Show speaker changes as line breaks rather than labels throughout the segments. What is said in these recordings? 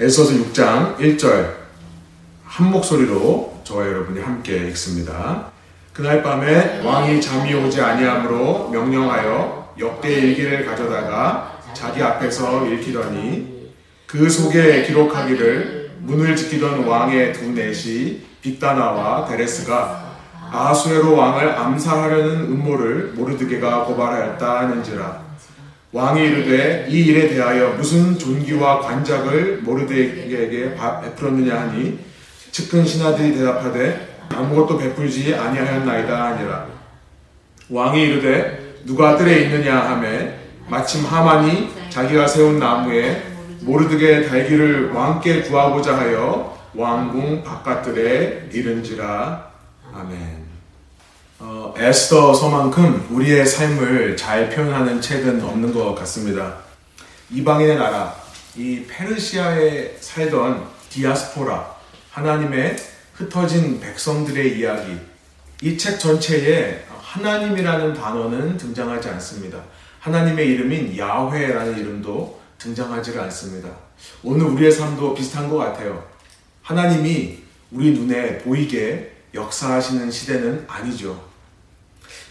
에서서 6장 1절 한 목소리로 저와 여러분이 함께 읽습니다. 그날 밤에 왕이 잠이 오지 아니하므로 명령하여 역대 일기를 가져다가 자기 앞에서 읽히더니 그 속에 기록하기를 문을 지키던 왕의 두 넷이 빅다나와 데레스가 아수에로 왕을 암살하려는 음모를 모르드게가 고발하였다 하는지라 왕이 이르되 이 일에 대하여 무슨 존귀와 관작을 모르드게에게 베풀었느냐 하니 측근 신하들이 대답하되 아무것도 베풀지 아니하였나이다 하니라 왕이 이르되 누가 뜰에 있느냐 하매 마침 하만이 자기가 세운 나무에 모르드게 달기를 왕께 구하고자 하여 왕궁 바깥들에 이른지라 아멘. 어, 에스더 서만큼 우리의 삶을 잘 표현하는 책은 없는 것 같습니다. 이방인의 나라, 이 페르시아에 살던 디아스포라, 하나님의 흩어진 백성들의 이야기, 이 책 전체에 하나님이라는 단어는 등장하지 않습니다. 하나님의 이름인 야훼라는 이름도 등장하지 않습니다. 오늘 우리의 삶도 비슷한 것 같아요. 하나님이 우리 눈에 보이게 역사하시는 시대는 아니죠.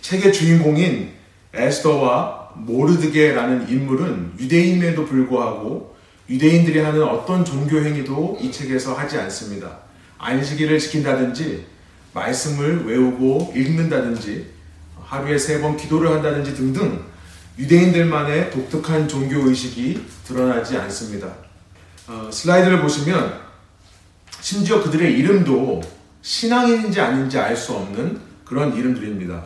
책의 주인공인 에스더와 모르드게라는 인물은 유대인임에도 불구하고 유대인들이 하는 어떤 종교 행위도 이 책에서 하지 않습니다. 안식일을 지킨다든지 말씀을 외우고 읽는다든지 하루에 세 번 기도를 한다든지 등등 유대인들만의 독특한 종교 의식이 드러나지 않습니다. 어, 슬라이드를 보시면 심지어 그들의 이름도 신앙인인지 아닌지 알 수 없는 그런 이름들입니다.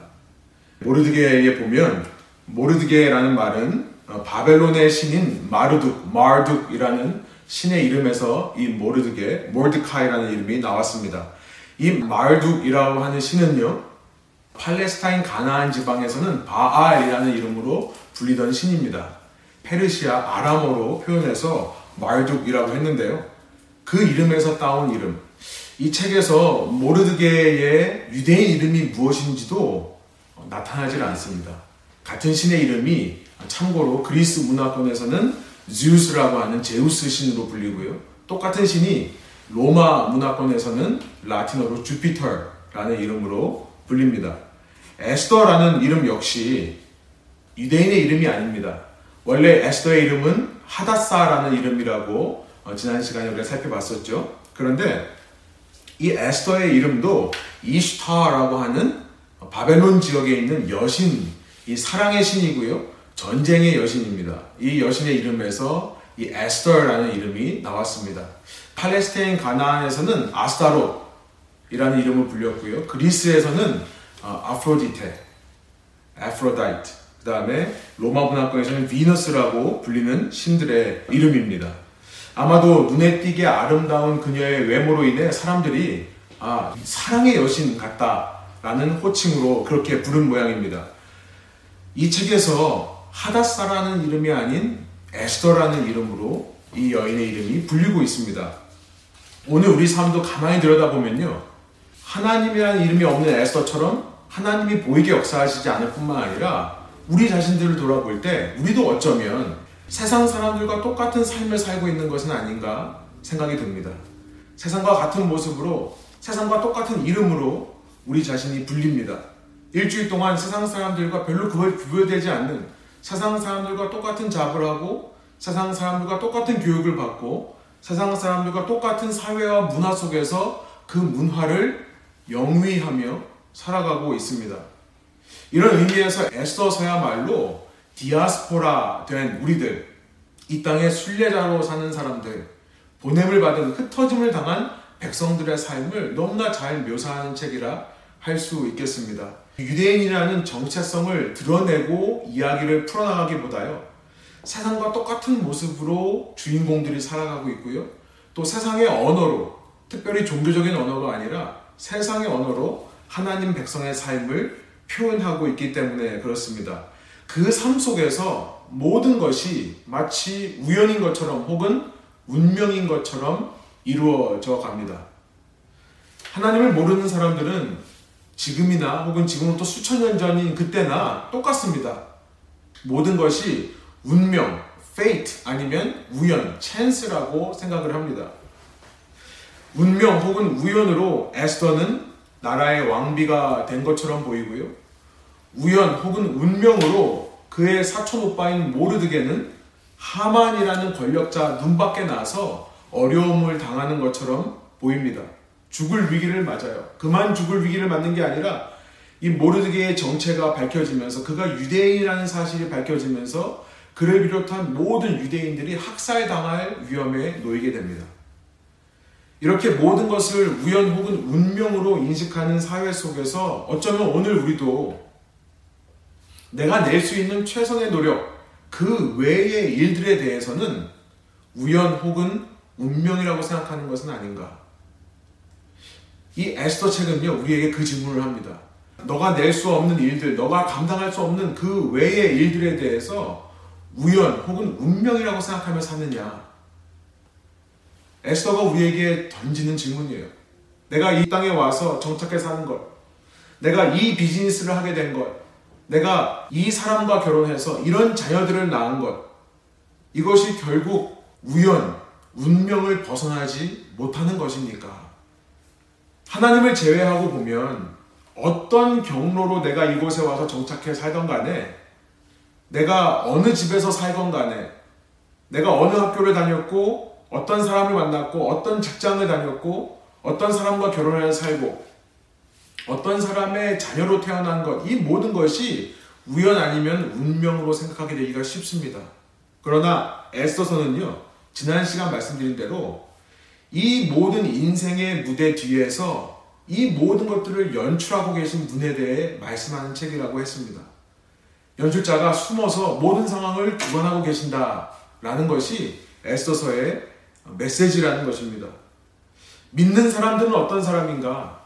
모르드게에 보면 모르드게라는 말은 어, 바벨론의 신인 마르둑, 마르둑이라는 신의 이름에서 이 모르드게, 모르드카이라는 이름이 나왔습니다. 이 마르둑이라고 하는 신은요, 팔레스타인 가나안 지방에서는 바알이라는 이름으로 불리던 신입니다. 페르시아 아람어로 표현해서 마르둑이라고 했는데요. 그 이름에서 따온 이름. 이 책에서 모르드게의 유대인 이름이 무엇인지도 나타나질 않습니다. 같은 신의 이름이 참고로 그리스 문화권에서는 지우스라고 하는 제우스 신으로 불리고요. 똑같은 신이 로마 문화권에서는 라틴어로 주피터라는 이름으로 불립니다. 에스더라는 이름 역시 유대인의 이름이 아닙니다. 원래 에스더의 이름은 하다사라는 이름이라고 어, 지난 시간에 우리가 살펴봤었죠. 그런데 이 에스더의 이름도 이슈타라고 하는 바벨론 지역에 있는 여신, 이 사랑의 신이고요. 전쟁의 여신입니다. 이 여신의 이름에서 이 에스더라는 이름이 나왔습니다. 팔레스타인 가나안에서는 아스타롯이라는 이름을 불렸고요. 그리스에서는 어, 아프로디테, 아프로다이트, 그 다음에 로마 문화권에서는 비너스라고 불리는 신들의 이름입니다. 아마도 눈에 띄게 아름다운 그녀의 외모로 인해 사람들이 아, 사랑의 여신 같다라는 호칭으로 그렇게 부른 모양입니다. 이 책에서 하다사라는 이름이 아닌 에스더라는 이름으로 이 여인의 이름이 불리고 있습니다. 오늘 우리 삶도 가만히 들여다보면요. 하나님이라는 이름이 없는 에스더처럼 하나님이 보이게 역사하시지 않을 뿐만 아니라 우리 자신들을 돌아볼 때 우리도 어쩌면 세상 사람들과 똑같은 삶을 살고 있는 것은 아닌가 생각이 듭니다. 세상과 같은 모습으로 세상과 똑같은 이름으로 우리 자신이 불립니다. 일주일 동안 세상 사람들과 별로 구별되지 않는 세상 사람들과 똑같은 잡을 하고 세상 사람들과 똑같은 교육을 받고 세상 사람들과 똑같은 사회와 문화 속에서 그 문화를 영위하며 살아가고 있습니다. 이런 의미에서 에스더서야말로 디아스포라 된 우리들, 이 땅의 순례자로 사는 사람들, 보냄을 받은 흩어짐을 당한 백성들의 삶을 너무나 잘 묘사하는 책이라 할 수 있겠습니다. 유대인이라는 정체성을 드러내고 이야기를 풀어나가기보다요, 세상과 똑같은 모습으로 주인공들이 살아가고 있고요, 또 세상의 언어로, 특별히 종교적인 언어가 아니라 세상의 언어로 하나님 백성의 삶을 표현하고 있기 때문에 그렇습니다. 그 삶 속에서 모든 것이 마치 우연인 것처럼 혹은 운명인 것처럼 이루어져 갑니다. 하나님을 모르는 사람들은 지금이나 혹은 지금부터 수천 년 전인 그때나 똑같습니다. 모든 것이 운명, fate 아니면 우연, chance라고 생각을 합니다. 운명 혹은 우연으로 에스더는 나라의 왕비가 된 것처럼 보이고요. 우연 혹은 운명으로 그의 사촌 오빠인 모르드게는 하만이라는 권력자 눈밖에 나서 어려움을 당하는 것처럼 보입니다. 죽을 위기를 맞아요. 그만 죽을 위기를 맞는 게 아니라 이 모르드게의 정체가 밝혀지면서 그가 유대인이라는 사실이 밝혀지면서 그를 비롯한 모든 유대인들이 학살 당할 위험에 놓이게 됩니다. 이렇게 모든 것을 우연 혹은 운명으로 인식하는 사회 속에서 어쩌면 오늘 우리도 내가 낼 수 있는 최선의 노력, 그 외의 일들에 대해서는 우연 혹은 운명이라고 생각하는 것은 아닌가. 이 에스더 책은요, 우리에게 그 질문을 합니다. 너가 낼 수 없는 일들, 너가 감당할 수 없는 그 외의 일들에 대해서 우연 혹은 운명이라고 생각하며 사느냐. 에스더가 우리에게 던지는 질문이에요. 내가 이 땅에 와서 정착해 사는 것, 내가 이 비즈니스를 하게 된 것, 내가 이 사람과 결혼해서 이런 자녀들을 낳은 것, 이것이 결국 우연, 운명을 벗어나지 못하는 것입니까? 하나님을 제외하고 보면 어떤 경로로 내가 이곳에 와서 정착해 살던 간에 내가 어느 집에서 살건 간에 내가 어느 학교를 다녔고 어떤 사람을 만났고 어떤 직장을 다녔고 어떤 사람과 결혼해서 살고 어떤 사람의 자녀로 태어난 것 이 모든 것이 우연 아니면 운명으로 생각하게 되기가 쉽습니다. 그러나 애써서는요 지난 시간 말씀드린 대로 이 모든 인생의 무대 뒤에서 이 모든 것들을 연출하고 계신 분에 대해 말씀하는 책이라고 했습니다. 연출자가 숨어서 모든 상황을 주관하고 계신다라는 것이 에스더서의 메시지라는 것입니다. 믿는 사람들은 어떤 사람인가?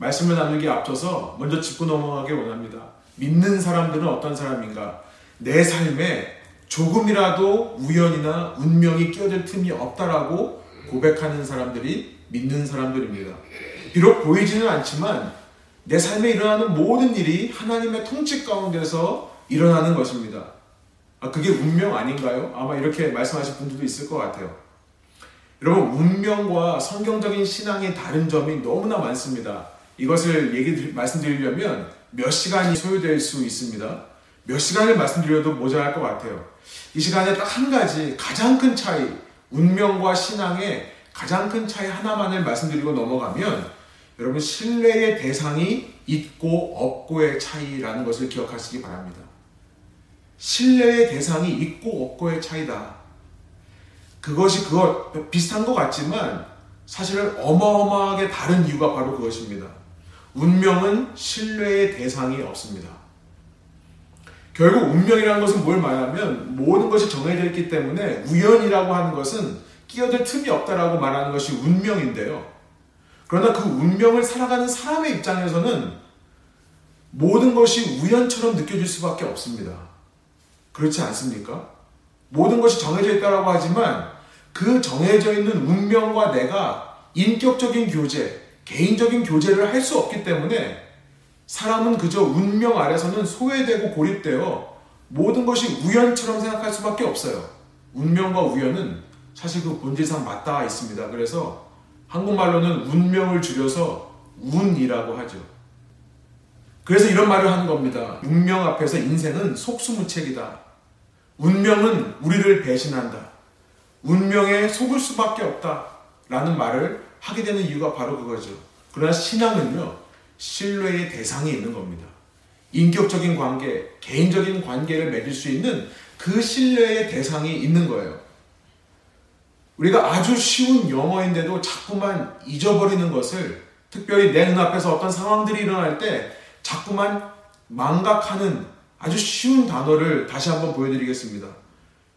말씀을 나누기 앞서서 먼저 짚고 넘어가기 원합니다. 믿는 사람들은 어떤 사람인가? 내 삶에 조금이라도 우연이나 운명이 끼어들 틈이 없다라고 고백하는 사람들이 믿는 사람들입니다. 비록 보이지는 않지만 내 삶에 일어나는 모든 일이 하나님의 통치 가운데서 일어나는 것입니다. 아, 그게 운명 아닌가요? 아마 이렇게 말씀하실 분들도 있을 것 같아요. 여러분, 운명과 성경적인 신앙의 다른 점이 너무나 많습니다. 이것을 얘기, 말씀드리려면 몇 시간이 소요될 수 있습니다. 몇 시간을 말씀드려도 모자랄 것 같아요. 이 시간에 딱 한 가지 가장 큰 차이, 운명과 신앙의 가장 큰 차이 하나만을 말씀드리고 넘어가면 여러분 신뢰의 대상이 있고 없고의 차이라는 것을 기억하시기 바랍니다. 신뢰의 대상이 있고 없고의 차이다. 그것이 그것 비슷한 것 같지만 사실은 어마어마하게 다른 이유가 바로 그것입니다. 운명은 신뢰의 대상이 없습니다. 결국 운명이라는 것은 뭘 말하면 모든 것이 정해져 있기 때문에 우연이라고 하는 것은 끼어들 틈이 없다라고 말하는 것이 운명인데요. 그러나 그 운명을 살아가는 사람의 입장에서는 모든 것이 우연처럼 느껴질 수밖에 없습니다. 그렇지 않습니까? 모든 것이 정해져 있다라고 하지만 그 정해져 있는 운명과 내가 인격적인 교제, 개인적인 교제를 할 수 없기 때문에 사람은 그저 운명 아래서는 소외되고 고립되어 모든 것이 우연처럼 생각할 수밖에 없어요. 운명과 우연은 사실 그 본질상 맞닿아 있습니다. 그래서 한국말로는 운명을 줄여서 운이라고 하죠. 그래서 이런 말을 하는 겁니다. 운명 앞에서 인생은 속수무책이다. 운명은 우리를 배신한다. 운명에 속을 수밖에 없다. 라는 말을 하게 되는 이유가 바로 그거죠. 그러나 신앙은요, 신뢰의 대상이 있는 겁니다. 인격적인 관계, 개인적인 관계를 맺을 수 있는 그 신뢰의 대상이 있는 거예요. 우리가 아주 쉬운 영어인데도 자꾸만 잊어버리는 것을 특별히 내 눈앞에서 어떤 상황들이 일어날 때 자꾸만 망각하는 아주 쉬운 단어를 다시 한번 보여드리겠습니다.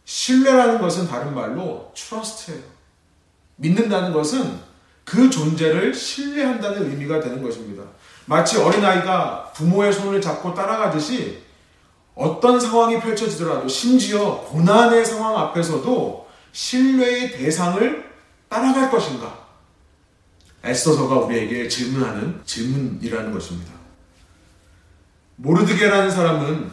신뢰라는 것은 다른 말로 trust예요. 믿는다는 것은 그 존재를 신뢰한다는 의미가 되는 것입니다. 마치 어린아이가 부모의 손을 잡고 따라가듯이 어떤 상황이 펼쳐지더라도 심지어 고난의 상황 앞에서도 신뢰의 대상을 따라갈 것인가? 애써서가 우리에게 질문하는 질문이라는 것입니다. 모르드게라는 사람은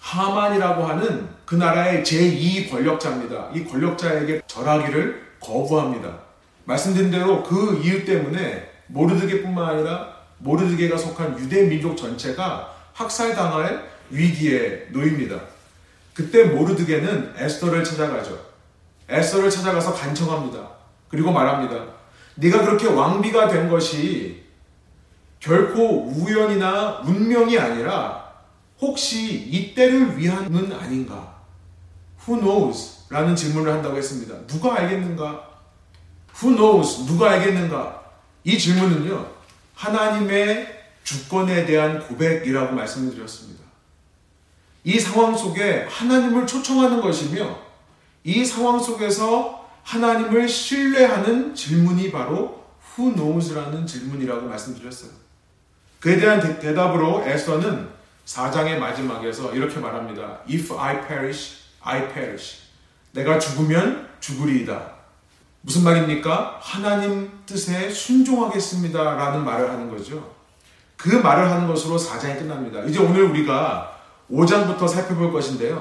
하만이라고 하는 그 나라의 제2 권력자입니다. 이 권력자에게 절하기를 거부합니다. 말씀드린 대로 그 이유 때문에 모르드게뿐만 아니라 모르드게가 속한 유대 민족 전체가 학살당할 위기에 놓입니다. 그때 모르드게는 에스더를 찾아가죠. 에스더를 찾아가서 간청합니다. 그리고 말합니다. 네가 그렇게 왕비가 된 것이 결코 우연이나 운명이 아니라 혹시 이때를 위한은 아닌가? Who knows? 라는 질문을 한다고 했습니다. 누가 알겠는가? Who knows? 누가 알겠는가? 이 질문은요, 하나님의 주권에 대한 고백이라고 말씀을 드렸습니다. 이 상황 속에 하나님을 초청하는 것이며, 이 상황 속에서 하나님을 신뢰하는 질문이 바로 Who knows라는 질문이라고 말씀드렸어요. 그에 대한 대, 답으로 에서는 4장의 마지막에서 이렇게 말합니다. If I perish, I perish. 내가 죽으면 죽으리이다. 무슨 말입니까? 하나님 뜻에 순종하겠습니다. 라는 말을 하는 거죠. 그 말을 하는 것으로 4장이 끝납니다. 이제 오늘 우리가 5장부터 살펴볼 것인데요.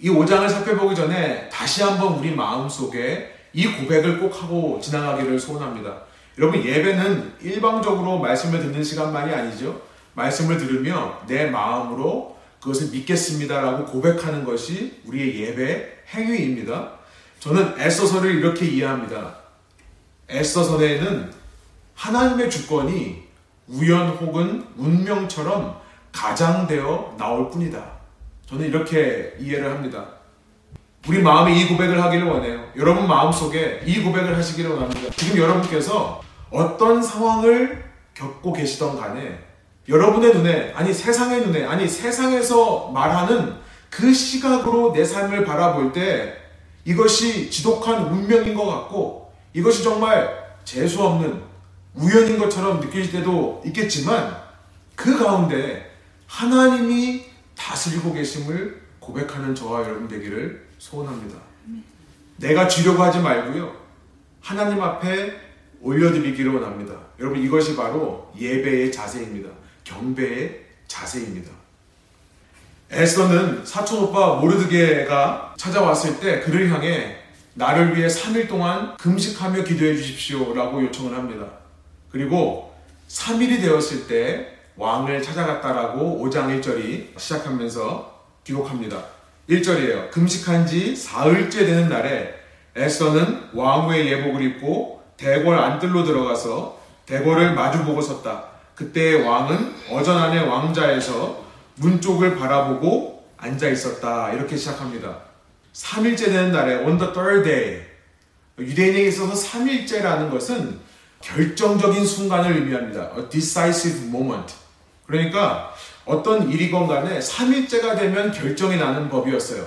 이 5장을 살펴보기 전에 다시 한번 우리 마음 속에 이 고백을 꼭 하고 지나가기를 소원합니다. 여러분, 예배는 일방적으로 말씀을 듣는 시간만이 아니죠. 말씀을 들으며 내 마음으로 그것을 믿겠습니다라고 고백하는 것이 우리의 예배 행위입니다. 저는 애써서를 이렇게 이해합니다. 애써서에는 하나님의 주권이 우연 혹은 운명처럼 가장되어 나올 뿐이다. 저는 이렇게 이해를 합니다. 우리 마음에 이 고백을 하기를 원해요. 여러분 마음속에 이 고백을 하시기를 원합니다. 지금 여러분께서 어떤 상황을 겪고 계시던 간에 여러분의 눈에, 아니 세상의 눈에, 아니 세상에서 말하는 그 시각으로 내 삶을 바라볼 때 이것이 지독한 운명인 것 같고 이것이 정말 재수 없는 우연인 것처럼 느껴질 때도 있겠지만 그 가운데 하나님이 다스리고 계심을 고백하는 저와 여러분 되기를 소원합니다. 내가 주려고 하지 말고요. 하나님 앞에 올려드리기를 원합니다. 여러분 이것이 바로 예배의 자세입니다. 경배의 자세입니다. 에스더는 사촌 오빠 모르드게가 찾아왔을 때 그를 향해 나를 위해 3일 동안 금식하며 기도해 주십시오 라고 요청을 합니다. 그리고 3일이 되었을 때 왕을 찾아갔다라고 5장 1절이 시작하면서 기록합니다. 1절이에요. 금식한 지 사흘째 되는 날에 에스더는 왕후의 예복을 입고 대궐 안뜰로 들어가서 대궐을 마주보고 섰다. 그때 왕은 어전 안의 왕자에서 문 쪽을 바라보고 앉아 있었다. 이렇게 시작합니다. 3일째 되는 날에 on the third day 유대인에게 있어서 3일째라는 것은 결정적인 순간을 의미합니다. A decisive moment. 그러니까 어떤 일이건 간에 3일째가 되면 결정이 나는 법이었어요.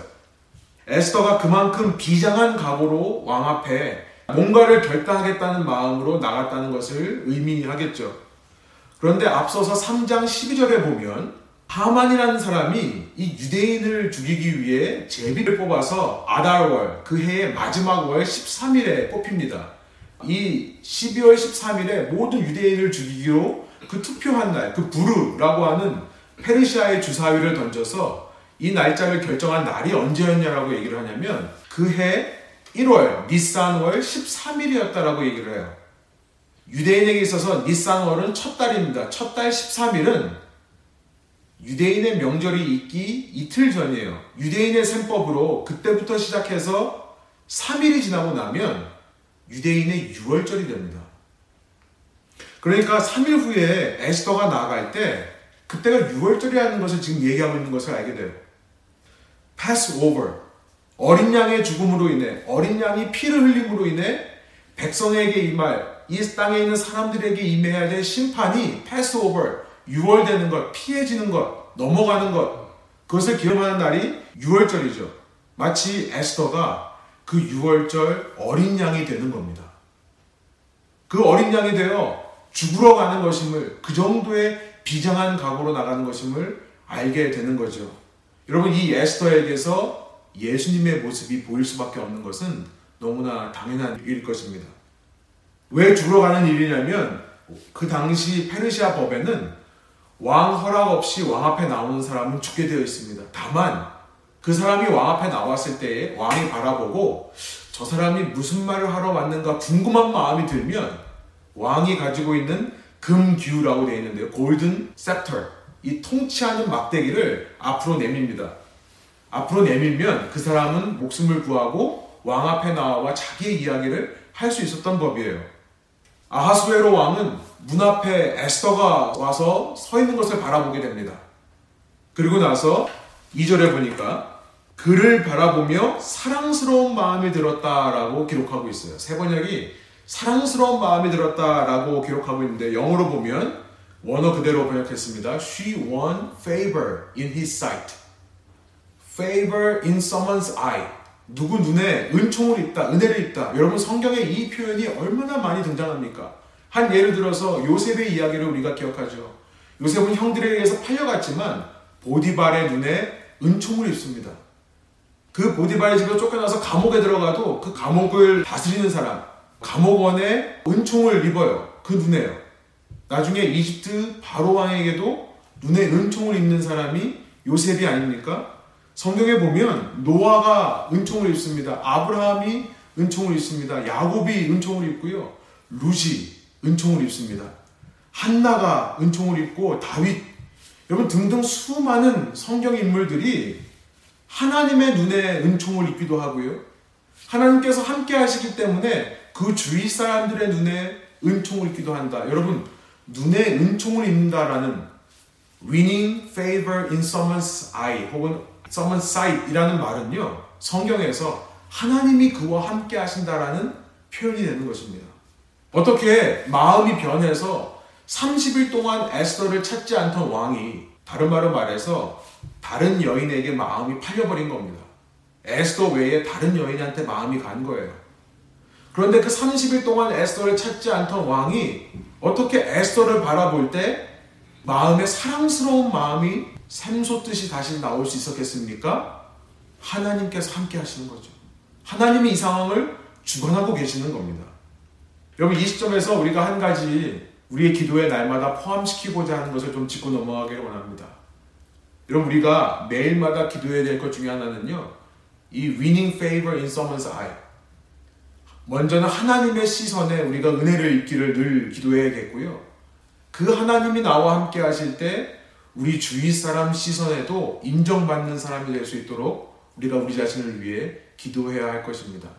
에스더가 그만큼 비장한 각오로 왕 앞에 뭔가를 결단하겠다는 마음으로 나갔다는 것을 의미하겠죠. 그런데 앞서서 3장 12절에 보면 하만이라는 사람이 이 유대인을 죽이기 위해 제비를 뽑아서 아달월 그 해의 마지막 월 13일에 뽑힙니다. 이 12월 13일에 모든 유대인을 죽이기로 그 투표한 날, 그 부르라고 하는 페르시아의 주사위를 던져서 이 날짜를 결정한 날이 언제였냐라고 얘기를 하냐면 그 해 1월 니산월 13일이었다라고 얘기를 해요. 유대인에게 있어서 니산월은 첫 달입니다. 첫 달 13일은 유대인의 명절이 있기 이틀 전이에요. 유대인의 셈법으로 그때부터 시작해서 3일이 지나고 나면 유대인의 6월절이 됩니다. 그러니까 3일 후에 에스더가 나아갈 때 그때가 6월절이라는 것을 지금 얘기하고 있는 것을 알게 돼요. Passover. 어린 양의 죽음으로 인해, 어린 양이 피를 흘림으로 인해 백성에게 임할, 이 땅에 있는 사람들에게 임해야 될 심판이 Passover, 6월 되는 것, 피해지는 것, 넘어가는 것, 그것을 기념하는 날이 6월절이죠. 마치 에스더가 그 6월절 어린 양이 되는 겁니다. 그 어린 양이 되어 죽으러 가는 것임을 그 정도의 비장한 각오로 나가는 것임을 알게 되는 거죠. 여러분 이 에스더에게서 예수님의 모습이 보일 수밖에 없는 것은 너무나 당연한 일일 것입니다. 왜 죽으러 가는 일이냐면 그 당시 페르시아 법에는 왕 허락 없이 왕 앞에 나오는 사람은 죽게 되어 있습니다. 다만 그 사람이 왕 앞에 나왔을 때에 왕이 바라보고 저 사람이 무슨 말을 하러 왔는가 궁금한 마음이 들면 왕이 가지고 있는 금규라고 되어 있는데요. 골든 셉터. 이 통치하는 막대기를 앞으로 내밉니다. 앞으로 내밀면 그 사람은 목숨을 구하고 왕 앞에 나와 자기의 이야기를 할 수 있었던 법이에요. 아하스웨로 왕은 문 앞에 에스더가 와서 서 있는 것을 바라보게 됩니다. 그리고 나서 2절에 보니까 그를 바라보며 사랑스러운 마음이 들었다라고 기록하고 있어요. 세 번역이 사랑스러운 마음이 들었다라고 기록하고 있는데 영어로 보면 원어 그대로 번역했습니다. She won favor in his sight. favor in someone's eye. 누구 눈에 은총을 입다, 은혜를 입다. 여러분 성경에 이 표현이 얼마나 많이 등장합니까? 한 예를 들어서 요셉의 이야기를 우리가 기억하죠. 요셉은 형들에 의해서 팔려갔지만 보디발의 눈에 은총을 입습니다. 그 보디발의 집에서 쫓겨나서 감옥에 들어가도 그 감옥을 다스리는 사람, 감옥원에 은총을 입어요. 그 눈에요. 나중에 이집트 바로 왕에게도 눈에 은총을 입는 사람이 요셉이 아닙니까? 성경에 보면 노아가 은총을 입습니다. 아브라함이 은총을 입습니다. 야곱이 은총을 입고요. 루시 은총을 입습니다. 한나가 은총을 입고 다윗 여러분 등등 수많은 성경 인물들이 하나님의 눈에 은총을 입기도 하고요. 하나님께서 함께 하시기 때문에 그 주위 사람들의 눈에 은총을 입기도 한다. 여러분 눈에 은총을 입는다라는 winning favor in someone's eye 혹은 someone's sight이라는 말은요. 성경에서 하나님이 그와 함께 하신다라는 표현이 되는 것입니다. 어떻게 마음이 변해서 30일 동안 에스더를 찾지 않던 왕이 다른 말로 말해서 다른 여인에게 마음이 팔려버린 겁니다. 에스더 외에 다른 여인한테 마음이 간 거예요. 그런데 그 30일 동안 에스더를 찾지 않던 왕이 어떻게 에스더를 바라볼 때 마음에 사랑스러운 마음이 샘솟듯이 다시 나올 수 있었겠습니까? 하나님께서 함께 하시는 거죠. 하나님이 이 상황을 주관하고 계시는 겁니다. 여러분 이 시점에서 우리가 한 가지 우리의 기도에 날마다 포함시키고자 하는 것을 좀 짚고 넘어가기를 원합니다. 여러분 우리가 매일마다 기도해야 될 것 중에 하나는요. 이 winning favor in someone's eye. 먼저는 하나님의 시선에 우리가 은혜를 입기를 늘 기도해야겠고요. 그 하나님이 나와 함께 하실 때 우리 주위 사람 시선에도 인정받는 사람이 될 수 있도록 우리가 우리 자신을 위해 기도해야 할 것입니다.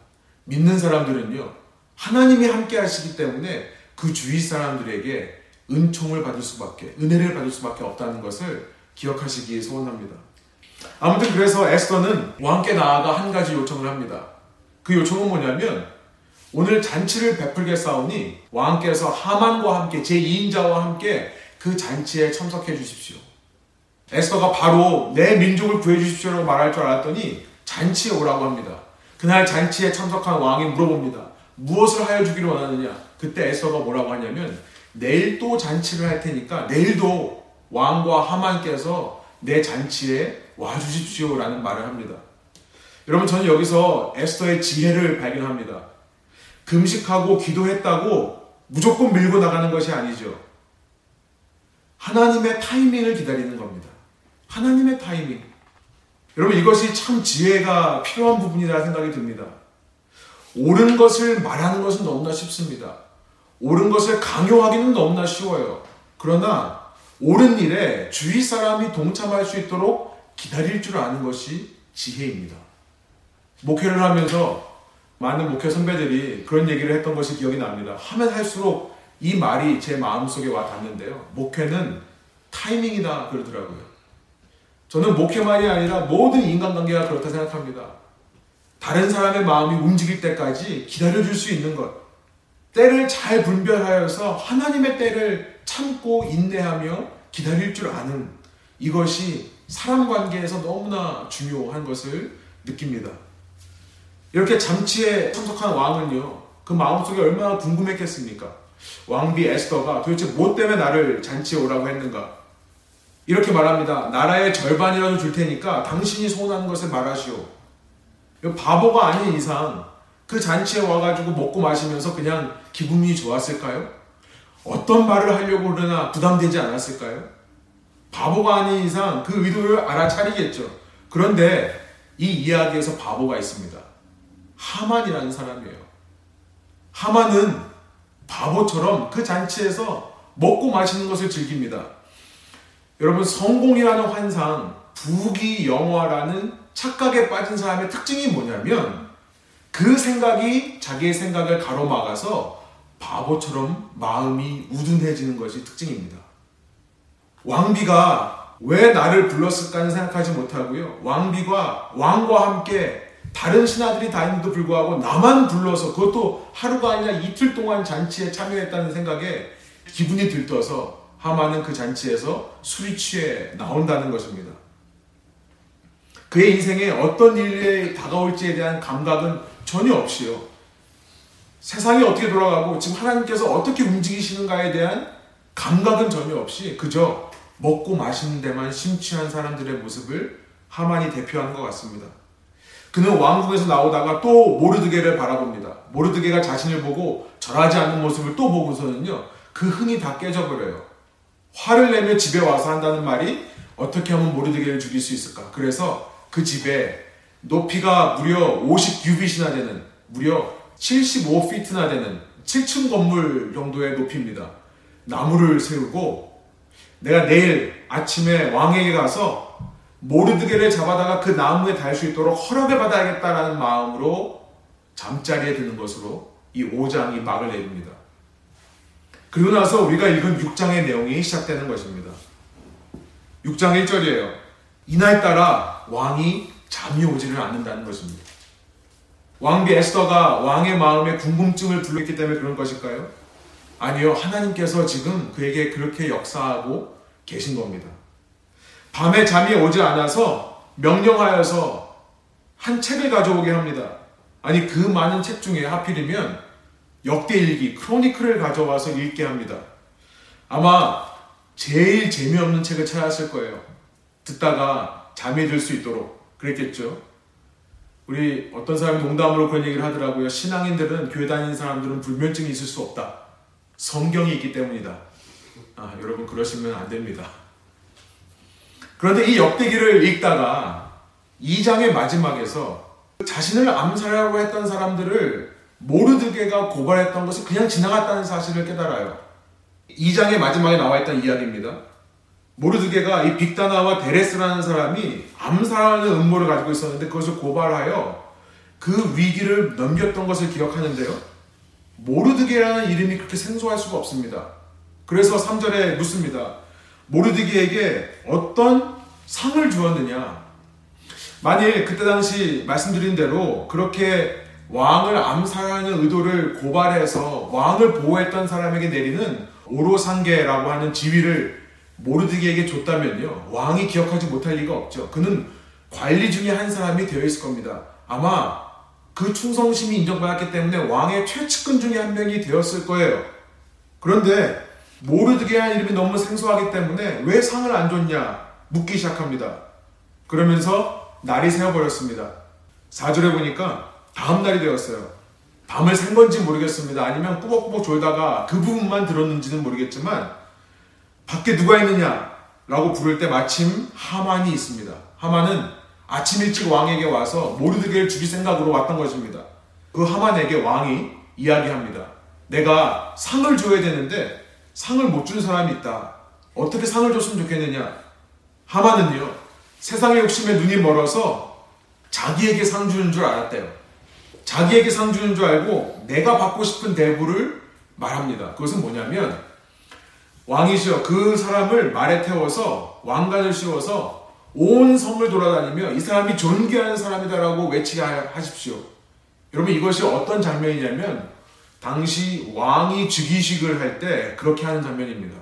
믿는 사람들은요, 하나님이 함께 하시기 때문에 그 주위 사람들에게 은총을 받을 수밖에, 은혜를 받을 수밖에 없다는 것을 기억하시기 소원합니다. 아무튼 그래서 에스더는 왕께 나아가 한 가지 요청을 합니다. 그 요청은 뭐냐면 오늘 잔치를 베풀겠사오니 왕께서 하만과 함께 제2인자와 함께 그 잔치에 참석해 주십시오. 에스더가 바로 내 민족을 구해 주십시오라고 말할 줄 알았더니 잔치에 오라고 합니다. 그날 잔치에 참석한 왕이 물어봅니다. 무엇을 하여 주기를 원하느냐? 그때 에스더가 뭐라고 하냐면 내일 또 잔치를 할 테니까 내일도 왕과 하만께서 내 잔치에 와 주십시오라는 말을 합니다. 여러분 저는 여기서 에스더의 지혜를 발견합니다. 금식하고 기도했다고 무조건 밀고 나가는 것이 아니죠. 하나님의 타이밍을 기다리는. 하나님의 타이밍. 여러분 이것이 참 지혜가 필요한 부분이라 생각이 듭니다. 옳은 것을 말하는 것은 너무나 쉽습니다. 옳은 것을 강요하기는 너무나 쉬워요. 그러나 옳은 일에 주위 사람이 동참할 수 있도록 기다릴 줄 아는 것이 지혜입니다. 목회를 하면서 많은 목회 선배들이 그런 얘기를 했던 것이 기억이 납니다. 하면 할수록 이 말이 제 마음속에 와 닿는데요. 목회는 타이밍이다 그러더라고요. 저는 목회만이 아니라 모든 인간관계가 그렇다 생각합니다. 다른 사람의 마음이 움직일 때까지 기다려줄 수 있는 것. 때를 잘 분별하여서 하나님의 때를 참고 인내하며 기다릴 줄 아는 이것이 사람 관계에서 너무나 중요한 것을 느낍니다. 이렇게 잠치에 참석한 왕은요, 그 마음속에 얼마나 궁금했겠습니까? 왕비 에스더가 도대체 뭐 때문에 나를 잔치에 오라고 했는가? 이렇게 말합니다. 나라의 절반이라도 줄 테니까 당신이 소원하는 것을 말하시오. 바보가 아닌 이상 그 잔치에 와가지고 먹고 마시면서 그냥 기분이 좋았을까요? 어떤 말을 하려고 그러나 부담되지 않았을까요? 바보가 아닌 이상 그 의도를 알아차리겠죠. 그런데 이 이야기에서 바보가 있습니다. 하만이라는 사람이에요. 하만은 바보처럼 그 잔치에서 먹고 마시는 것을 즐깁니다. 여러분, 성공이라는 환상, 부귀 영화라는 착각에 빠진 사람의 특징이 뭐냐면 그 생각이 자기의 생각을 가로막아서 바보처럼 마음이 우둔해지는 것이 특징입니다. 왕비가 왜 나를 불렀을까는 생각하지 못하고요. 왕비가 왕과 함께 다른 신하들이 다 있는데도 불구하고 나만 불러서 그것도 하루가 아니라 이틀 동안 잔치에 참여했다는 생각에 기분이 들떠서 하마는 그 잔치에서 술이 취해 나온다는 것입니다. 그의 인생에 어떤 일이 다가올지에 대한 감각은 전혀 없이요. 세상이 어떻게 돌아가고 지금 하나님께서 어떻게 움직이시는가에 대한 감각은 전혀 없이 그저 먹고 마시는 데만 심취한 사람들의 모습을 하만이 대표하는 것 같습니다. 그는 왕궁에서 나오다가 또 모르드게를 바라봅니다. 모르드게가 자신을 보고 절하지 않는 모습을 또 보고서는요, 그 흥이 다 깨져버려요. 화를 내며 집에 와서 한다는 말이 어떻게 하면 모르드게를 죽일 수 있을까? 그래서 그 집에 높이가 무려 50규빗이나 되는, 무려 75피트나 되는 7층 건물 정도의 높이입니다. 나무를 세우고 내가 내일 아침에 왕에게 가서 모르드게를 잡아다가 그 나무에 달 수 있도록 허락을 받아야겠다라는 마음으로 잠자리에 드는 것으로 이 5장이 막을 내립니다. 그리고 나서 우리가 읽은 6장의 내용이 시작되는 것입니다. 6장 1절이에요. 이날 따라 왕이 잠이 오지를 않는다는 것입니다. 왕비 에스더가 왕의 마음에 궁금증을 불렀기 때문에 그런 것일까요? 아니요. 하나님께서 지금 그에게 그렇게 역사하고 계신 겁니다. 밤에 잠이 오지 않아서 명령하여서 한 책을 가져오게 합니다. 아니, 그 많은 책 중에 하필이면 역대일기, 크로니클을 가져와서 읽게 합니다. 아마 제일 재미없는 책을 찾았을 거예요. 듣다가 잠이 들 수 있도록 그랬겠죠. 우리 어떤 사람이 농담으로 그런 얘기를 하더라고요. 신앙인들은 교회 다니는 사람들은 불면증이 있을 수 없다. 성경이 있기 때문이다. 아, 여러분 그러시면 안 됩니다. 그런데 이 역대기를 읽다가 2장의 마지막에서 자신을 암살하려고 했던 사람들을 모르드게가 고발했던 것을 그냥 지나갔다는 사실을 깨달아요. 2장의 마지막에 나와 있던 이야기입니다. 모르드게가 이 빅다나와 데레스라는 사람이 암살하는 음모를 가지고 있었는데 그것을 고발하여 그 위기를 넘겼던 것을 기억하는데요. 모르드게라는 이름이 그렇게 생소할 수가 없습니다. 그래서 3절에 묻습니다. 모르드게에게 어떤 상을 주었느냐? 만일 그때 당시 말씀드린 대로 그렇게 왕을 암살하는 의도를 고발해서 왕을 보호했던 사람에게 내리는 오로상계라고 하는 지위를 모르드게에게 줬다면요. 왕이 기억하지 못할 리가 없죠. 그는 관리 중에 한 사람이 되어 있을 겁니다. 아마 그 충성심이 인정받았기 때문에 왕의 최측근 중에 한 명이 되었을 거예요. 그런데 모르드게한 이름이 너무 생소하기 때문에 왜 상을 안 줬냐 묻기 시작합니다. 그러면서 날이 새어버렸습니다. 4절에 보니까 다음 날이 되었어요. 밤을 샌 건지 모르겠습니다. 아니면 꾸벅꾸벅 졸다가 그 부분만 들었는지는 모르겠지만 밖에 누가 있느냐? 라고 부를 때 마침 하만이 있습니다. 하만은 아침 일찍 왕에게 와서 모르드게를 죽일 생각으로 왔던 것입니다. 그 하만에게 왕이 이야기합니다. 내가 상을 줘야 되는데 상을 못준 사람이 있다. 어떻게 상을 줬으면 좋겠느냐? 하만은요, 세상의 욕심에 눈이 멀어서 자기에게 상 주는 줄 알았대요. 자기에게 상 주는 줄 알고 내가 받고 싶은 대부를 말합니다. 그것은 뭐냐면 왕이시여 그 사람을 말에 태워서 왕관을 씌워서 온 성을 돌아다니며 이 사람이 존귀한 사람이다라고 외치게 하십시오. 여러분 이것이 어떤 장면이냐면 당시 왕이 즉위식을 할 때 그렇게 하는 장면입니다.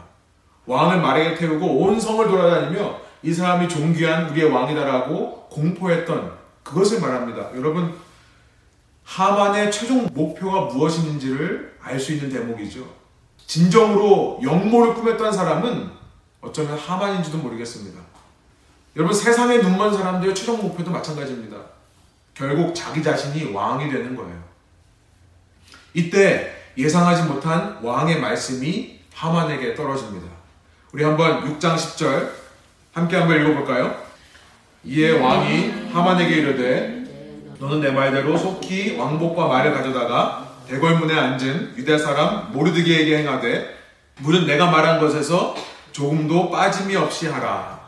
왕을 말에 태우고 온 성을 돌아다니며 이 사람이 존귀한 우리의 왕이다라고 공포했던 그것을 말합니다. 여러분 하만의 최종 목표가 무엇인지를 알 수 있는 대목이죠. 진정으로 영모를 꾸몄던 사람은 어쩌면 하만인지도 모르겠습니다. 여러분 세상에 눈먼 사람들의 최종 목표도 마찬가지입니다. 결국 자기 자신이 왕이 되는 거예요. 이때 예상하지 못한 왕의 말씀이 하만에게 떨어집니다. 우리 한번 6장 10절 함께 한번 읽어볼까요? 이에 왕이 하만에게 이르되 너는 내 말대로 속히 왕복과 말을 가져다가 대궐문에 앉은 유대 사람 모르드게에게 행하되 무릇 내가 말한 것에서 조금도 빠짐이 없이 하라.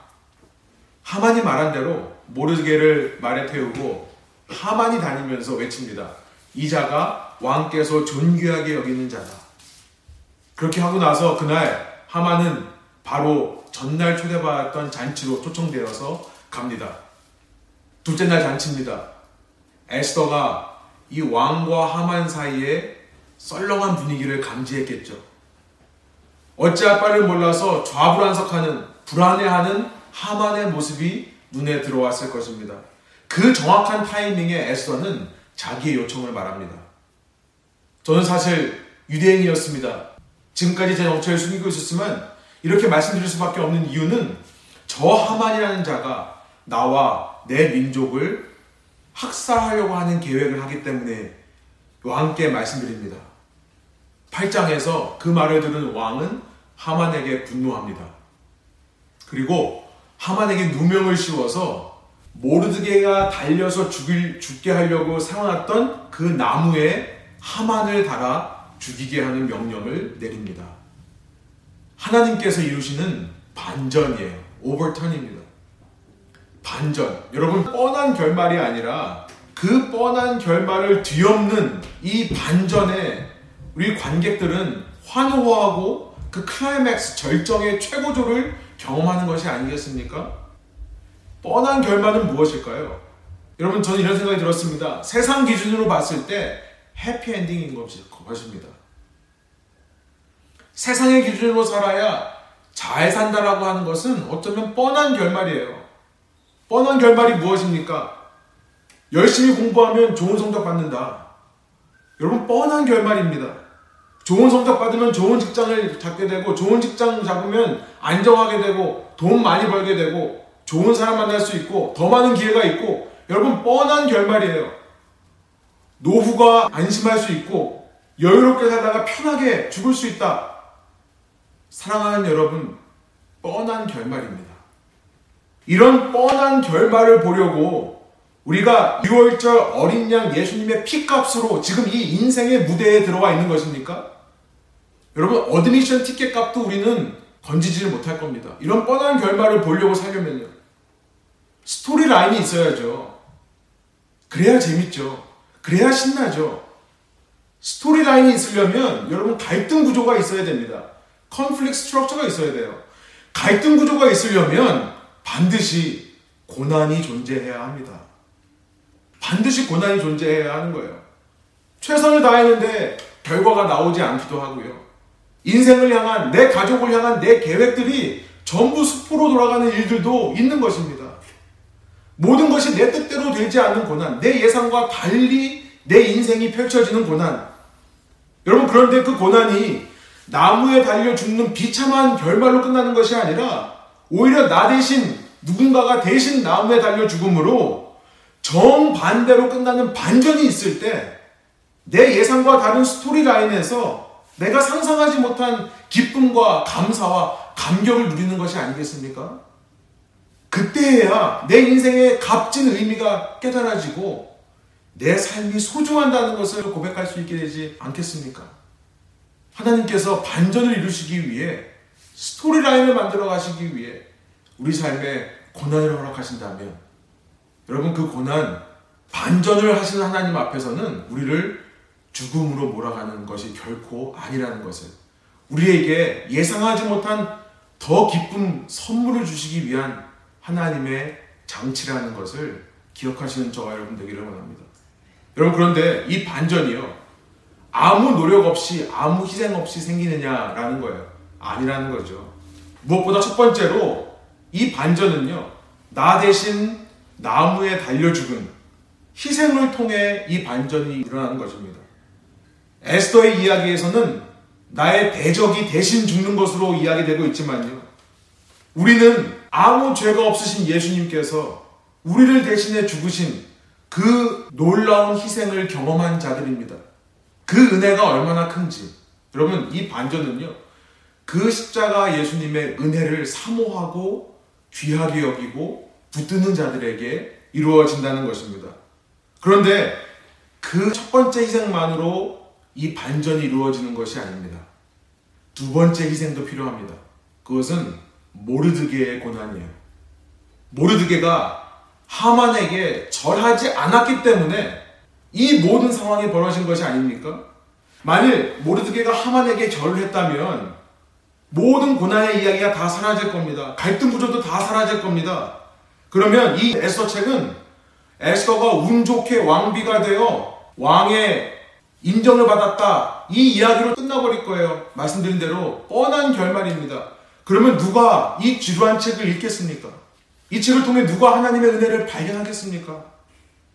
하만이 말한 대로 모르드게를 말에 태우고 하만이 다니면서 외칩니다. 이 자가 왕께서 존귀하게 여기는 자다. 그렇게 하고 나서 그날 하만은 바로 전날 초대받았던 잔치로 초청되어서 갑니다. 둘째 날 잔치입니다. 에스더가 이 왕과 하만 사이에 썰렁한 분위기를 감지했겠죠. 어찌할 바를 몰라서 좌불안석하는 불안해하는 하만의 모습이 눈에 들어왔을 것입니다. 그 정확한 타이밍에 에스더는 자기의 요청을 말합니다. 저는 사실 유대인이었습니다. 지금까지 제 정체를 숨기고 있었지만 이렇게 말씀드릴 수밖에 없는 이유는 저 하만이라는 자가 나와 내 민족을 학살하려고 하는 계획을 하기 때문에 왕께 말씀드립니다. 8장에서 그 말을 들은 왕은 하만에게 분노합니다. 그리고 하만에게 누명을 씌워서 모르드게가 달려서 죽일, 죽게 하려고 세워놨던 그 나무에 하만을 달아 죽이게 하는 명령을 내립니다. 하나님께서 이루시는 반전이에요. 오버턴입니다. 반전. 여러분, 뻔한 결말이 아니라 그 뻔한 결말을 뒤엎는 이 반전에 우리 관객들은 환호하고 그 클라이맥스 절정의 최고조를 경험하는 것이 아니겠습니까? 뻔한 결말은 무엇일까요? 여러분, 저는 이런 생각이 들었습니다. 세상 기준으로 봤을 때 해피엔딩인 것입니다. 세상의 기준으로 살아야 잘 산다라고 하는 것은 어쩌면 뻔한 결말이에요. 뻔한 결말이 무엇입니까? 열심히 공부하면 좋은 성적 받는다. 여러분, 뻔한 결말입니다. 좋은 성적 받으면 좋은 직장을 잡게 되고, 좋은 직장 잡으면 안정하게 되고, 돈 많이 벌게 되고, 좋은 사람 만날 수 있고, 더 많은 기회가 있고, 여러분, 뻔한 결말이에요. 노후가 안심할 수 있고, 여유롭게 살다가 편하게 죽을 수 있다. 사랑하는 여러분, 뻔한 결말입니다. 이런 뻔한 결말을 보려고 우리가 유월절 어린 양 예수님의 피값으로 지금 이 인생의 무대에 들어와 있는 것입니까? 여러분, admission 티켓 값도 우리는 건지지를 못할 겁니다. 이런 뻔한 결말을 보려고 살려면요. 스토리 라인이 있어야죠. 그래야 재밌죠. 그래야 신나죠. 스토리 라인이 있으려면 여러분 갈등 구조가 있어야 됩니다. conflict structure가 있어야 돼요. 갈등 구조가 있으려면 반드시 고난이 존재해야 합니다. 반드시 고난이 존재해야 하는 거예요. 최선을 다했는데 결과가 나오지 않기도 하고요. 인생을 향한 내 가족을 향한 내 계획들이 전부 수포로 돌아가는 일들도 있는 것입니다. 모든 것이 내 뜻대로 되지 않는 고난, 내 예상과 달리 내 인생이 펼쳐지는 고난. 여러분, 그런데 그 고난이 나무에 달려 죽는 비참한 결말로 끝나는 것이 아니라 오히려 나 대신 누군가가 대신 나무에 달려 죽음으로 정반대로 끝나는 반전이 있을 때 내 예상과 다른 스토리 라인에서 내가 상상하지 못한 기쁨과 감사와 감격을 누리는 것이 아니겠습니까? 그때야 내 인생의 값진 의미가 깨달아지고 내 삶이 소중한다는 것을 고백할 수 있게 되지 않겠습니까? 하나님께서 반전을 이루시기 위해 스토리라인을 만들어 가시기 위해 우리 삶에 고난을 허락하신다면 여러분 그 고난 반전을 하시는 하나님 앞에서는 우리를 죽음으로 몰아가는 것이 결코 아니라는 것을 우리에게 예상하지 못한 더 기쁜 선물을 주시기 위한 하나님의 장치라는 것을 기억하시는 저와 여러분 되기를 원합니다. 여러분 그런데 이 반전이요 아무 노력 없이 아무 희생 없이 생기느냐라는 거예요. 아니라는 거죠. 무엇보다 첫 번째로 이 반전은요. 나 대신 나무에 달려 죽은 희생을 통해 이 반전이 일어나는 것입니다. 에스더의 이야기에서는 나의 대적이 대신 죽는 것으로 이야기되고 있지만요. 우리는 아무 죄가 없으신 예수님께서 우리를 대신해 죽으신 그 놀라운 희생을 경험한 자들입니다. 그 은혜가 얼마나 큰지. 여러분, 이 반전은요, 그 십자가 예수님의 은혜를 사모하고 귀하게 여기고 붙드는 자들에게 이루어진다는 것입니다. 그런데 그 첫 번째 희생만으로 이 반전이 이루어지는 것이 아닙니다. 두 번째 희생도 필요합니다. 그것은 모르드게의 고난이에요. 모르드게가 하만에게 절하지 않았기 때문에 이 모든 상황이 벌어진 것이 아닙니까? 만일 모르드게가 하만에게 절을 했다면 모든 고난의 이야기가 다 사라질 겁니다. 갈등 구조도 다 사라질 겁니다. 그러면 이 에스더 책은 에스더가 운 좋게 왕비가 되어 왕의 인정을 받았다. 이 이야기로 끝나버릴 거예요. 말씀드린 대로 뻔한 결말입니다. 그러면 누가 이 지루한 책을 읽겠습니까? 이 책을 통해 누가 하나님의 은혜를 발견하겠습니까?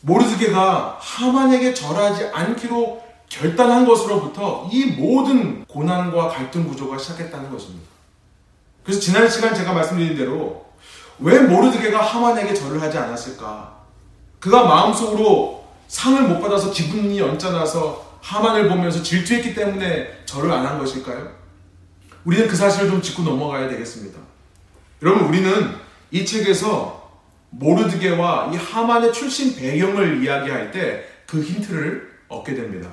모르드게가 하만에게 절하지 않기로 결단한 것으로부터 이 모든 고난과 갈등 구조가 시작했다는 것입니다. 그래서 지난 시간 제가 말씀드린 대로 왜 모르드게가 하만에게 절을 하지 않았을까? 그가 마음속으로 상을 못 받아서 기분이 언짢아서 하만을 보면서 질투했기 때문에 절을 안 한 것일까요? 우리는 그 사실을 좀 짚고 넘어가야 되겠습니다. 여러분, 우리는 이 책에서 모르드게와 이 하만의 출신 배경을 이야기할 때 그 힌트를 얻게 됩니다.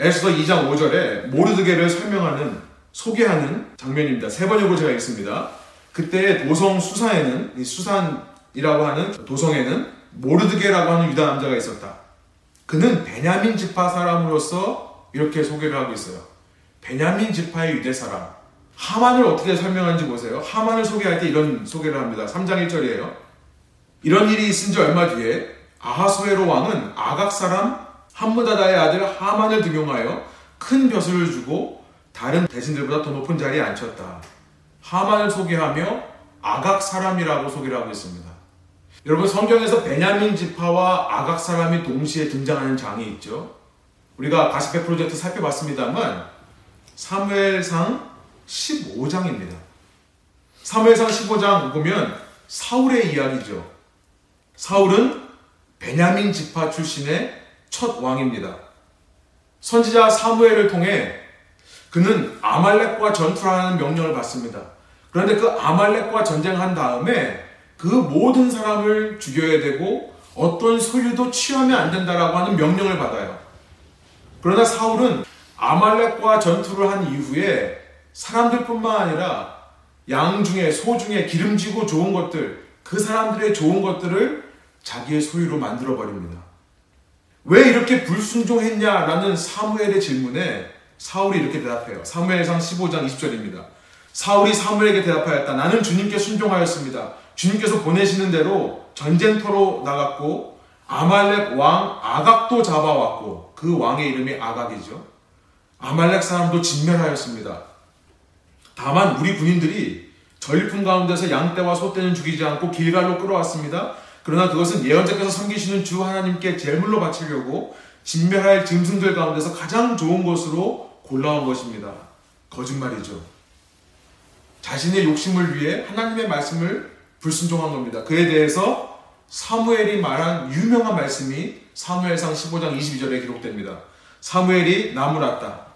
에스더 2장 5절에 모르드게를 설명하는 소개하는 장면입니다. 세 번역으로 제가 읽습니다. 그때 도성 수산에는 이 수산이라고 하는 도성에는 모르드게라고 하는 유다 남자가 있었다. 그는 베냐민 지파 사람으로서 이렇게 소개를 하고 있어요. 베냐민 지파의 유대 사람. 하만을 어떻게 설명하는지 보세요. 하만을 소개할 때 이런 소개를 합니다. 3장 1절이에요. 이런 일이 있은 지 얼마 뒤에 아하수에로 왕은 아각 사람 함무다다의 아들 하만을 등용하여 큰 벼슬을 주고 다른 대신들보다 더 높은 자리에 앉혔다. 하만을 소개하며 아각 사람이라고 소개를 하고 있습니다. 여러분 성경에서 베냐민 지파와 아각 사람이 동시에 등장하는 장이 있죠. 우리가 가스페 프로젝트 살펴봤습니다만 사무엘상 15장입니다. 사무엘상 15장 보면 사울의 이야기죠. 사울은 베냐민 지파 출신의 첫 왕입니다. 선지자 사무엘을 통해 그는 아말렉과 전투하는 명령을 받습니다. 그런데 그 아말렉과 전쟁한 다음에 그 모든 사람을 죽여야 되고 어떤 소유도 취하면 안 된다라고 하는 명령을 받아요. 그러나 사울은 아말렉과 전투를 한 이후에 사람들뿐만 아니라 양 중에 소 중에 기름지고 좋은 것들 그 사람들의 좋은 것들을 자기의 소유로 만들어 버립니다. 왜 이렇게 불순종했냐라는 사무엘의 질문에 사울이 이렇게 대답해요. 사무엘상 15장 20절입니다. 사울이 사무엘에게 대답하였다. 나는 주님께 순종하였습니다. 주님께서 보내시는 대로 전쟁터로 나갔고 아말렉 왕 아각도 잡아왔고 그 왕의 이름이 아각이죠. 아말렉 사람도 진멸하였습니다. 다만 우리 군인들이 전리품 가운데서 양떼와 소떼는 죽이지 않고 길갈로 끌어왔습니다. 그러나 그것은 예언자께서 섬기시는 주 하나님께 제물로 바치려고 진멸할 짐승들 가운데서 가장 좋은 것으로 골라온 것입니다. 거짓말이죠. 자신의 욕심을 위해 하나님의 말씀을 불순종한 겁니다. 그에 대해서 사무엘이 말한 유명한 말씀이 사무엘상 15장 22절에 기록됩니다. 사무엘이 나무랐다.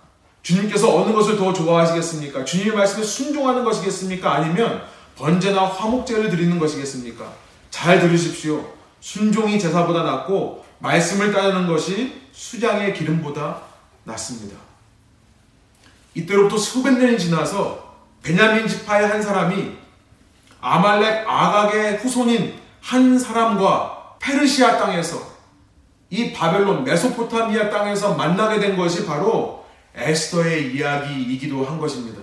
주님께서 어느 것을 더 좋아하시겠습니까? 주님의 말씀에 순종하는 것이겠습니까? 아니면 번제나 화목제를 드리는 것이겠습니까? 잘 들으십시오. 순종이 제사보다 낫고 말씀을 따르는 것이 수장의 기름보다 낫습니다. 이때로부터 수백 년이 지나서 베냐민 지파의 한 사람이 아말렉 아각의 후손인 한 사람과 페르시아 땅에서 이 바벨론 메소포타미아 땅에서 만나게 된 것이 바로 에스더의 이야기이기도 한 것입니다.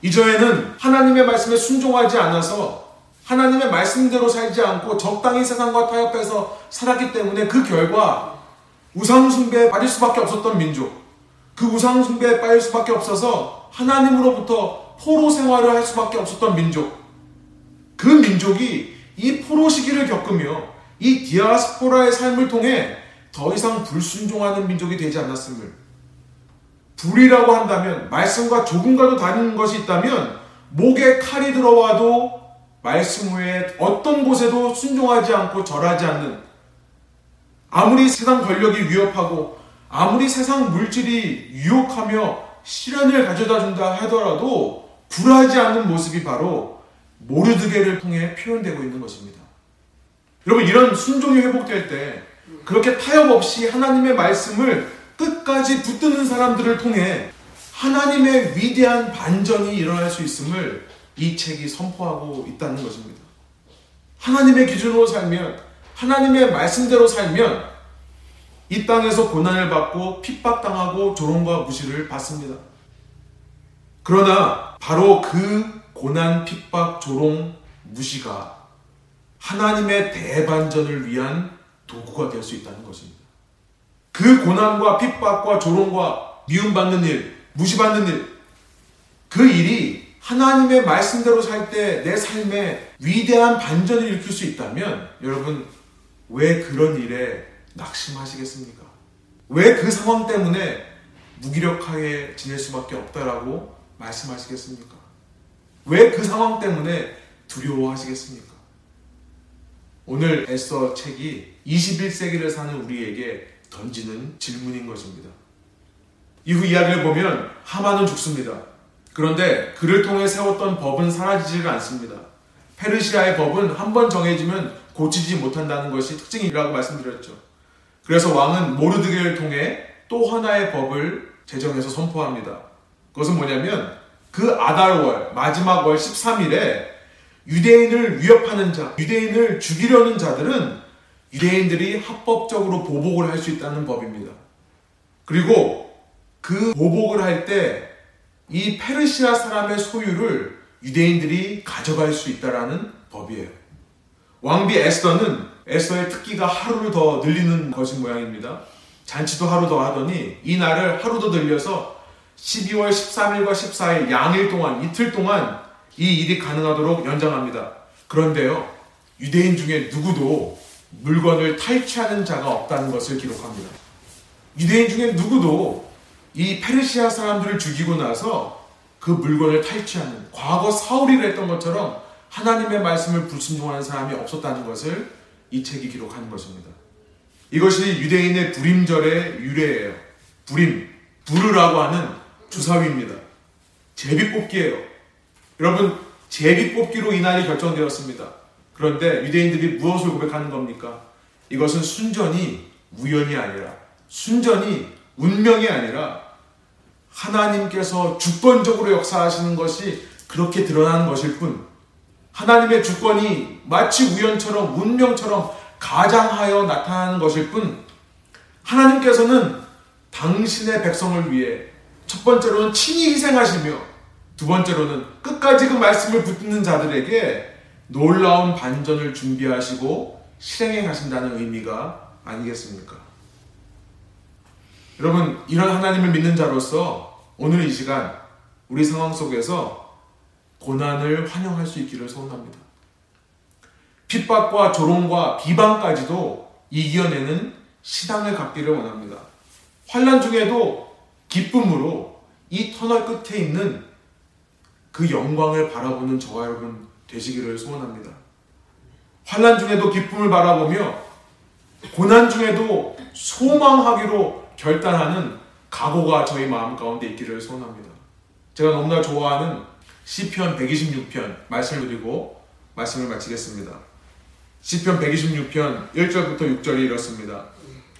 이전에는 하나님의 말씀에 순종하지 않아서 하나님의 말씀대로 살지 않고 적당히 세상과 타협해서 살았기 때문에 그 결과 우상숭배에 빠질 수밖에 없었던 민족, 그 우상숭배에 빠질 수밖에 없어서 하나님으로부터 포로 생활을 할 수밖에 없었던 민족, 그 민족이 이 포로 시기를 겪으며 이 디아스포라의 삶을 통해 더 이상 불순종하는 민족이 되지 않았음을 불이라고 한다면 말씀과 조금과도 다른 것이 있다면 목에 칼이 들어와도 말씀 외에 어떤 곳에도 순종하지 않고 절하지 않는 아무리 세상 권력이 위협하고 아무리 세상 물질이 유혹하며 시련을 가져다 준다 하더라도 불하지 않는 모습이 바로 모르드게를 통해 표현되고 있는 것입니다. 여러분 이런 순종이 회복될 때 그렇게 타협 없이 하나님의 말씀을 끝까지 붙드는 사람들을 통해 하나님의 위대한 반전이 일어날 수 있음을 이 책이 선포하고 있다는 것입니다. 하나님의 기준으로 살면 하나님의 말씀대로 살면 이 땅에서 고난을 받고 핍박당하고 조롱과 무시를 받습니다. 그러나 바로 그 고난, 핍박, 조롱, 무시가 하나님의 대반전을 위한 도구가 될 수 있다는 것입니다. 그 고난과 핍박과 조롱과 미움받는 일, 무시받는 일, 그 일이 하나님의 말씀대로 살 때 내 삶에 위대한 반전을 일으킬 수 있다면 여러분 왜 그런 일에 낙심하시겠습니까? 왜 그 상황 때문에 무기력하게 지낼 수밖에 없다라고 말씀하시겠습니까? 왜 그 상황 때문에 두려워하시겠습니까? 오늘 에서 책이 21세기를 사는 우리에게 던지는 질문인 것입니다. 이후 이야기를 보면 하만은 죽습니다. 그런데 그를 통해 세웠던 법은 사라지지가 않습니다. 페르시아의 법은 한 번 정해지면 고치지 못한다는 것이 특징이라고 말씀드렸죠. 그래서 왕은 모르드게를 통해 또 하나의 법을 제정해서 선포합니다. 그것은 뭐냐면 그 아달월 마지막 월 13일에 유대인을 위협하는 자, 유대인을 죽이려는 자들은 유대인들이 합법적으로 보복을 할 수 있다는 법입니다. 그리고 그 보복을 할 때 이 페르시아 사람의 소유를 유대인들이 가져갈 수 있다라는 법이에요. 왕비 에스더는 에스더의 특기가 하루를 더 늘리는 것인 모양입니다. 잔치도 하루 더 하더니 이 날을 하루 더 늘려서 12월 13일과 14일 양일 동안 이틀 동안 이 일이 가능하도록 연장합니다. 그런데요, 유대인 중에 누구도 물건을 탈취하는 자가 없다는 것을 기록합니다. 유대인 중에 누구도 이 페르시아 사람들을 죽이고 나서 그 물건을 탈취하는 과거 사울이 했던 것처럼 하나님의 말씀을 불순종하는 사람이 없었다는 것을 이 책이 기록하는 것입니다. 이것이 유대인의 불임절의 유래예요. 불임, 부르라고 하는 주사위입니다. 제비뽑기예요. 여러분, 제비뽑기로 이날이 결정되었습니다. 그런데 유대인들이 무엇을 고백하는 겁니까? 이것은 순전히 우연이 아니라 순전히 운명이 아니라 하나님께서 주권적으로 역사하시는 것이 그렇게 드러나는 것일 뿐 하나님의 주권이 마치 우연처럼 운명처럼 가장하여 나타나는 것일 뿐 하나님께서는 당신의 백성을 위해 첫 번째로는 친히 희생하시며 두 번째로는 끝까지 그 말씀을 붙드는 자들에게 놀라운 반전을 준비하시고 실행해 가신다는 의미가 아니겠습니까? 여러분, 이런 하나님을 믿는 자로서 오늘 이 시간 우리 상황 속에서 고난을 환영할 수 있기를 소원합니다. 핍박과 조롱과 비방까지도 이겨내는 신앙을 갖기를 원합니다. 환란 중에도 기쁨으로 이 터널 끝에 있는 그 영광을 바라보는 저와 여러분 되시기를 소원합니다. 환란 중에도 기쁨을 바라보며 고난 중에도 소망하기로 결단하는 각오가 저희 마음 가운데 있기를 소원합니다. 제가 너무나 좋아하는 시편 126편 말씀을 드리고 말씀을 마치겠습니다. 시편 126편 1절부터 6절이 이렇습니다.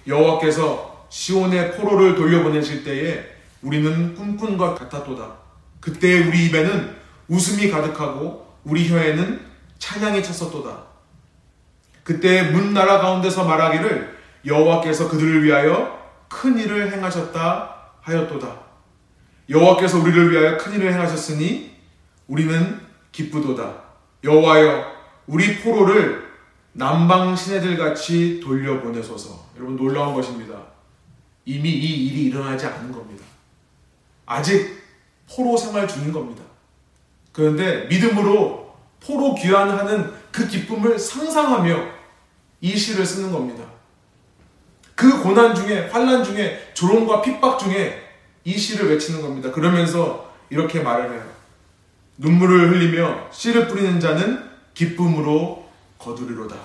여호와께서 시온의 포로를 돌려보내실 때에 우리는 꿈꾼 것 같았도다. 그때 우리 입에는 웃음이 가득하고 우리 혀에는 찬양이 찼었도다. 그때 문 나라 가운데서 말하기를 여호와께서 그들을 위하여 큰 일을 행하셨다 하였도다. 여호와께서 우리를 위하여 큰 일을 행하셨으니 우리는 기쁘도다. 여호와여 우리 포로를 남방 시내들 같이 돌려보내소서. 여러분 놀라운 것입니다. 이미 이 일이 일어나지 않은 겁니다. 아직 포로 생활 중인 겁니다. 그런데 믿음으로 포로 귀환하는 그 기쁨을 상상하며 이 시를 쓰는 겁니다. 그 고난 중에 환란 중에 조롱과 핍박 중에 이 시를 외치는 겁니다. 그러면서 이렇게 말을 해요. 눈물을 흘리며 씨를 뿌리는 자는 기쁨으로 거두리로다.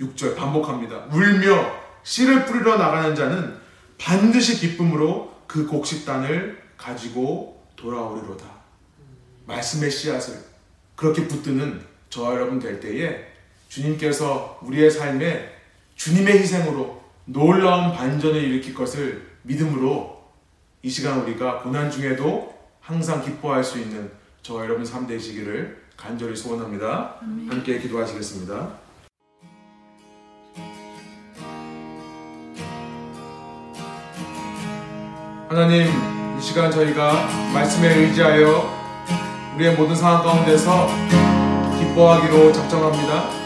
6절 반복합니다. 울며 씨를 뿌리러 나가는 자는 반드시 기쁨으로 그 곡식단을 가지고 돌아오리로다. 말씀의 씨앗을 그렇게 붙드는 저와 여러분 될 때에 주님께서 우리의 삶에 주님의 희생으로 놀라운 반전을 일으킬 것을 믿음으로 이 시간 우리가 고난 중에도 항상 기뻐할 수 있는 저와 여러분 삶 되시기를 간절히 소원합니다. 함께 기도하시겠습니다. 하나님, 이 시간 저희가 말씀에 의지하여 우리의 모든 상황 가운데서 기뻐하기로 작정합니다.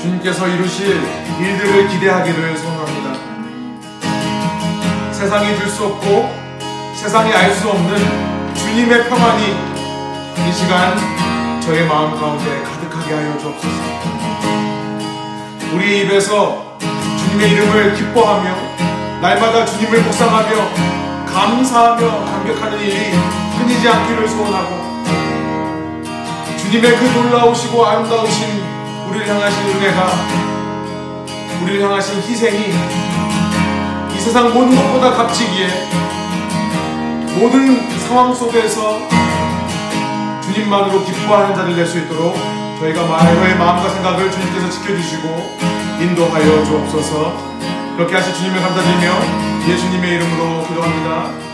주님께서 이루실 일들을 기대하기를 소원합니다. 세상이 줄 수 없고 세상이 알 수 없는 주님의 평안이 이 시간 저의 마음 가운데 가득하게 하여 주옵소서. 우리 입에서 주님의 이름을 기뻐하며 날마다 주님을 묵상하며 감사하며 감격하는 일이 끊이지 않기를 소원하고 주님의 그 놀라우시고 아름다우신 우리를 향하신 은혜가 우리를 향하신 희생이 이 세상 모든 것보다 값지기에 모든 상황 속에서 주님만으로 기뻐하는 자를 낼 수 있도록 저희가 마음의 마음과 생각을 주님께서 지켜주시고 인도하여 주옵소서 그렇게 하실 주님을 감사드리며 예수님의 이름으로 기도합니다.